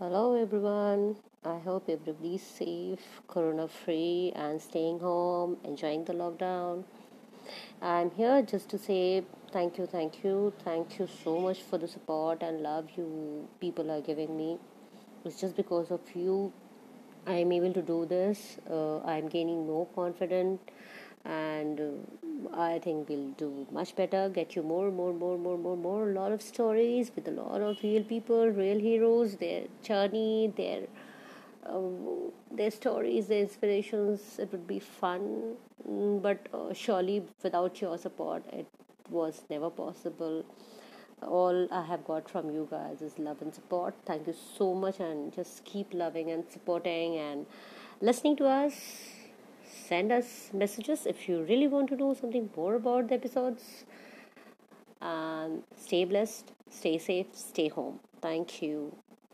Hello everyone. I hope everybody's safe, corona free, and staying home, enjoying the lockdown. I'm here just to say thank you, thank you, thank you so much for the support and love you people are giving me. It's just because of you I'm able to do this. Uh, I'm gaining more confidence and I think we'll do much better. Get you more, more, more, more, more, more. A lot of stories with a lot of real people, real heroes, their journey, their um, their stories, their inspirations. It would be fun, mm, but uh, surely without your support, it was never possible. All I have got from you guys is love and support. Thank you so much, and just keep loving and supporting and listening to us send us messages if you really want to know something more about the episodes. And stay blessed, stay safe, stay home. Thank you.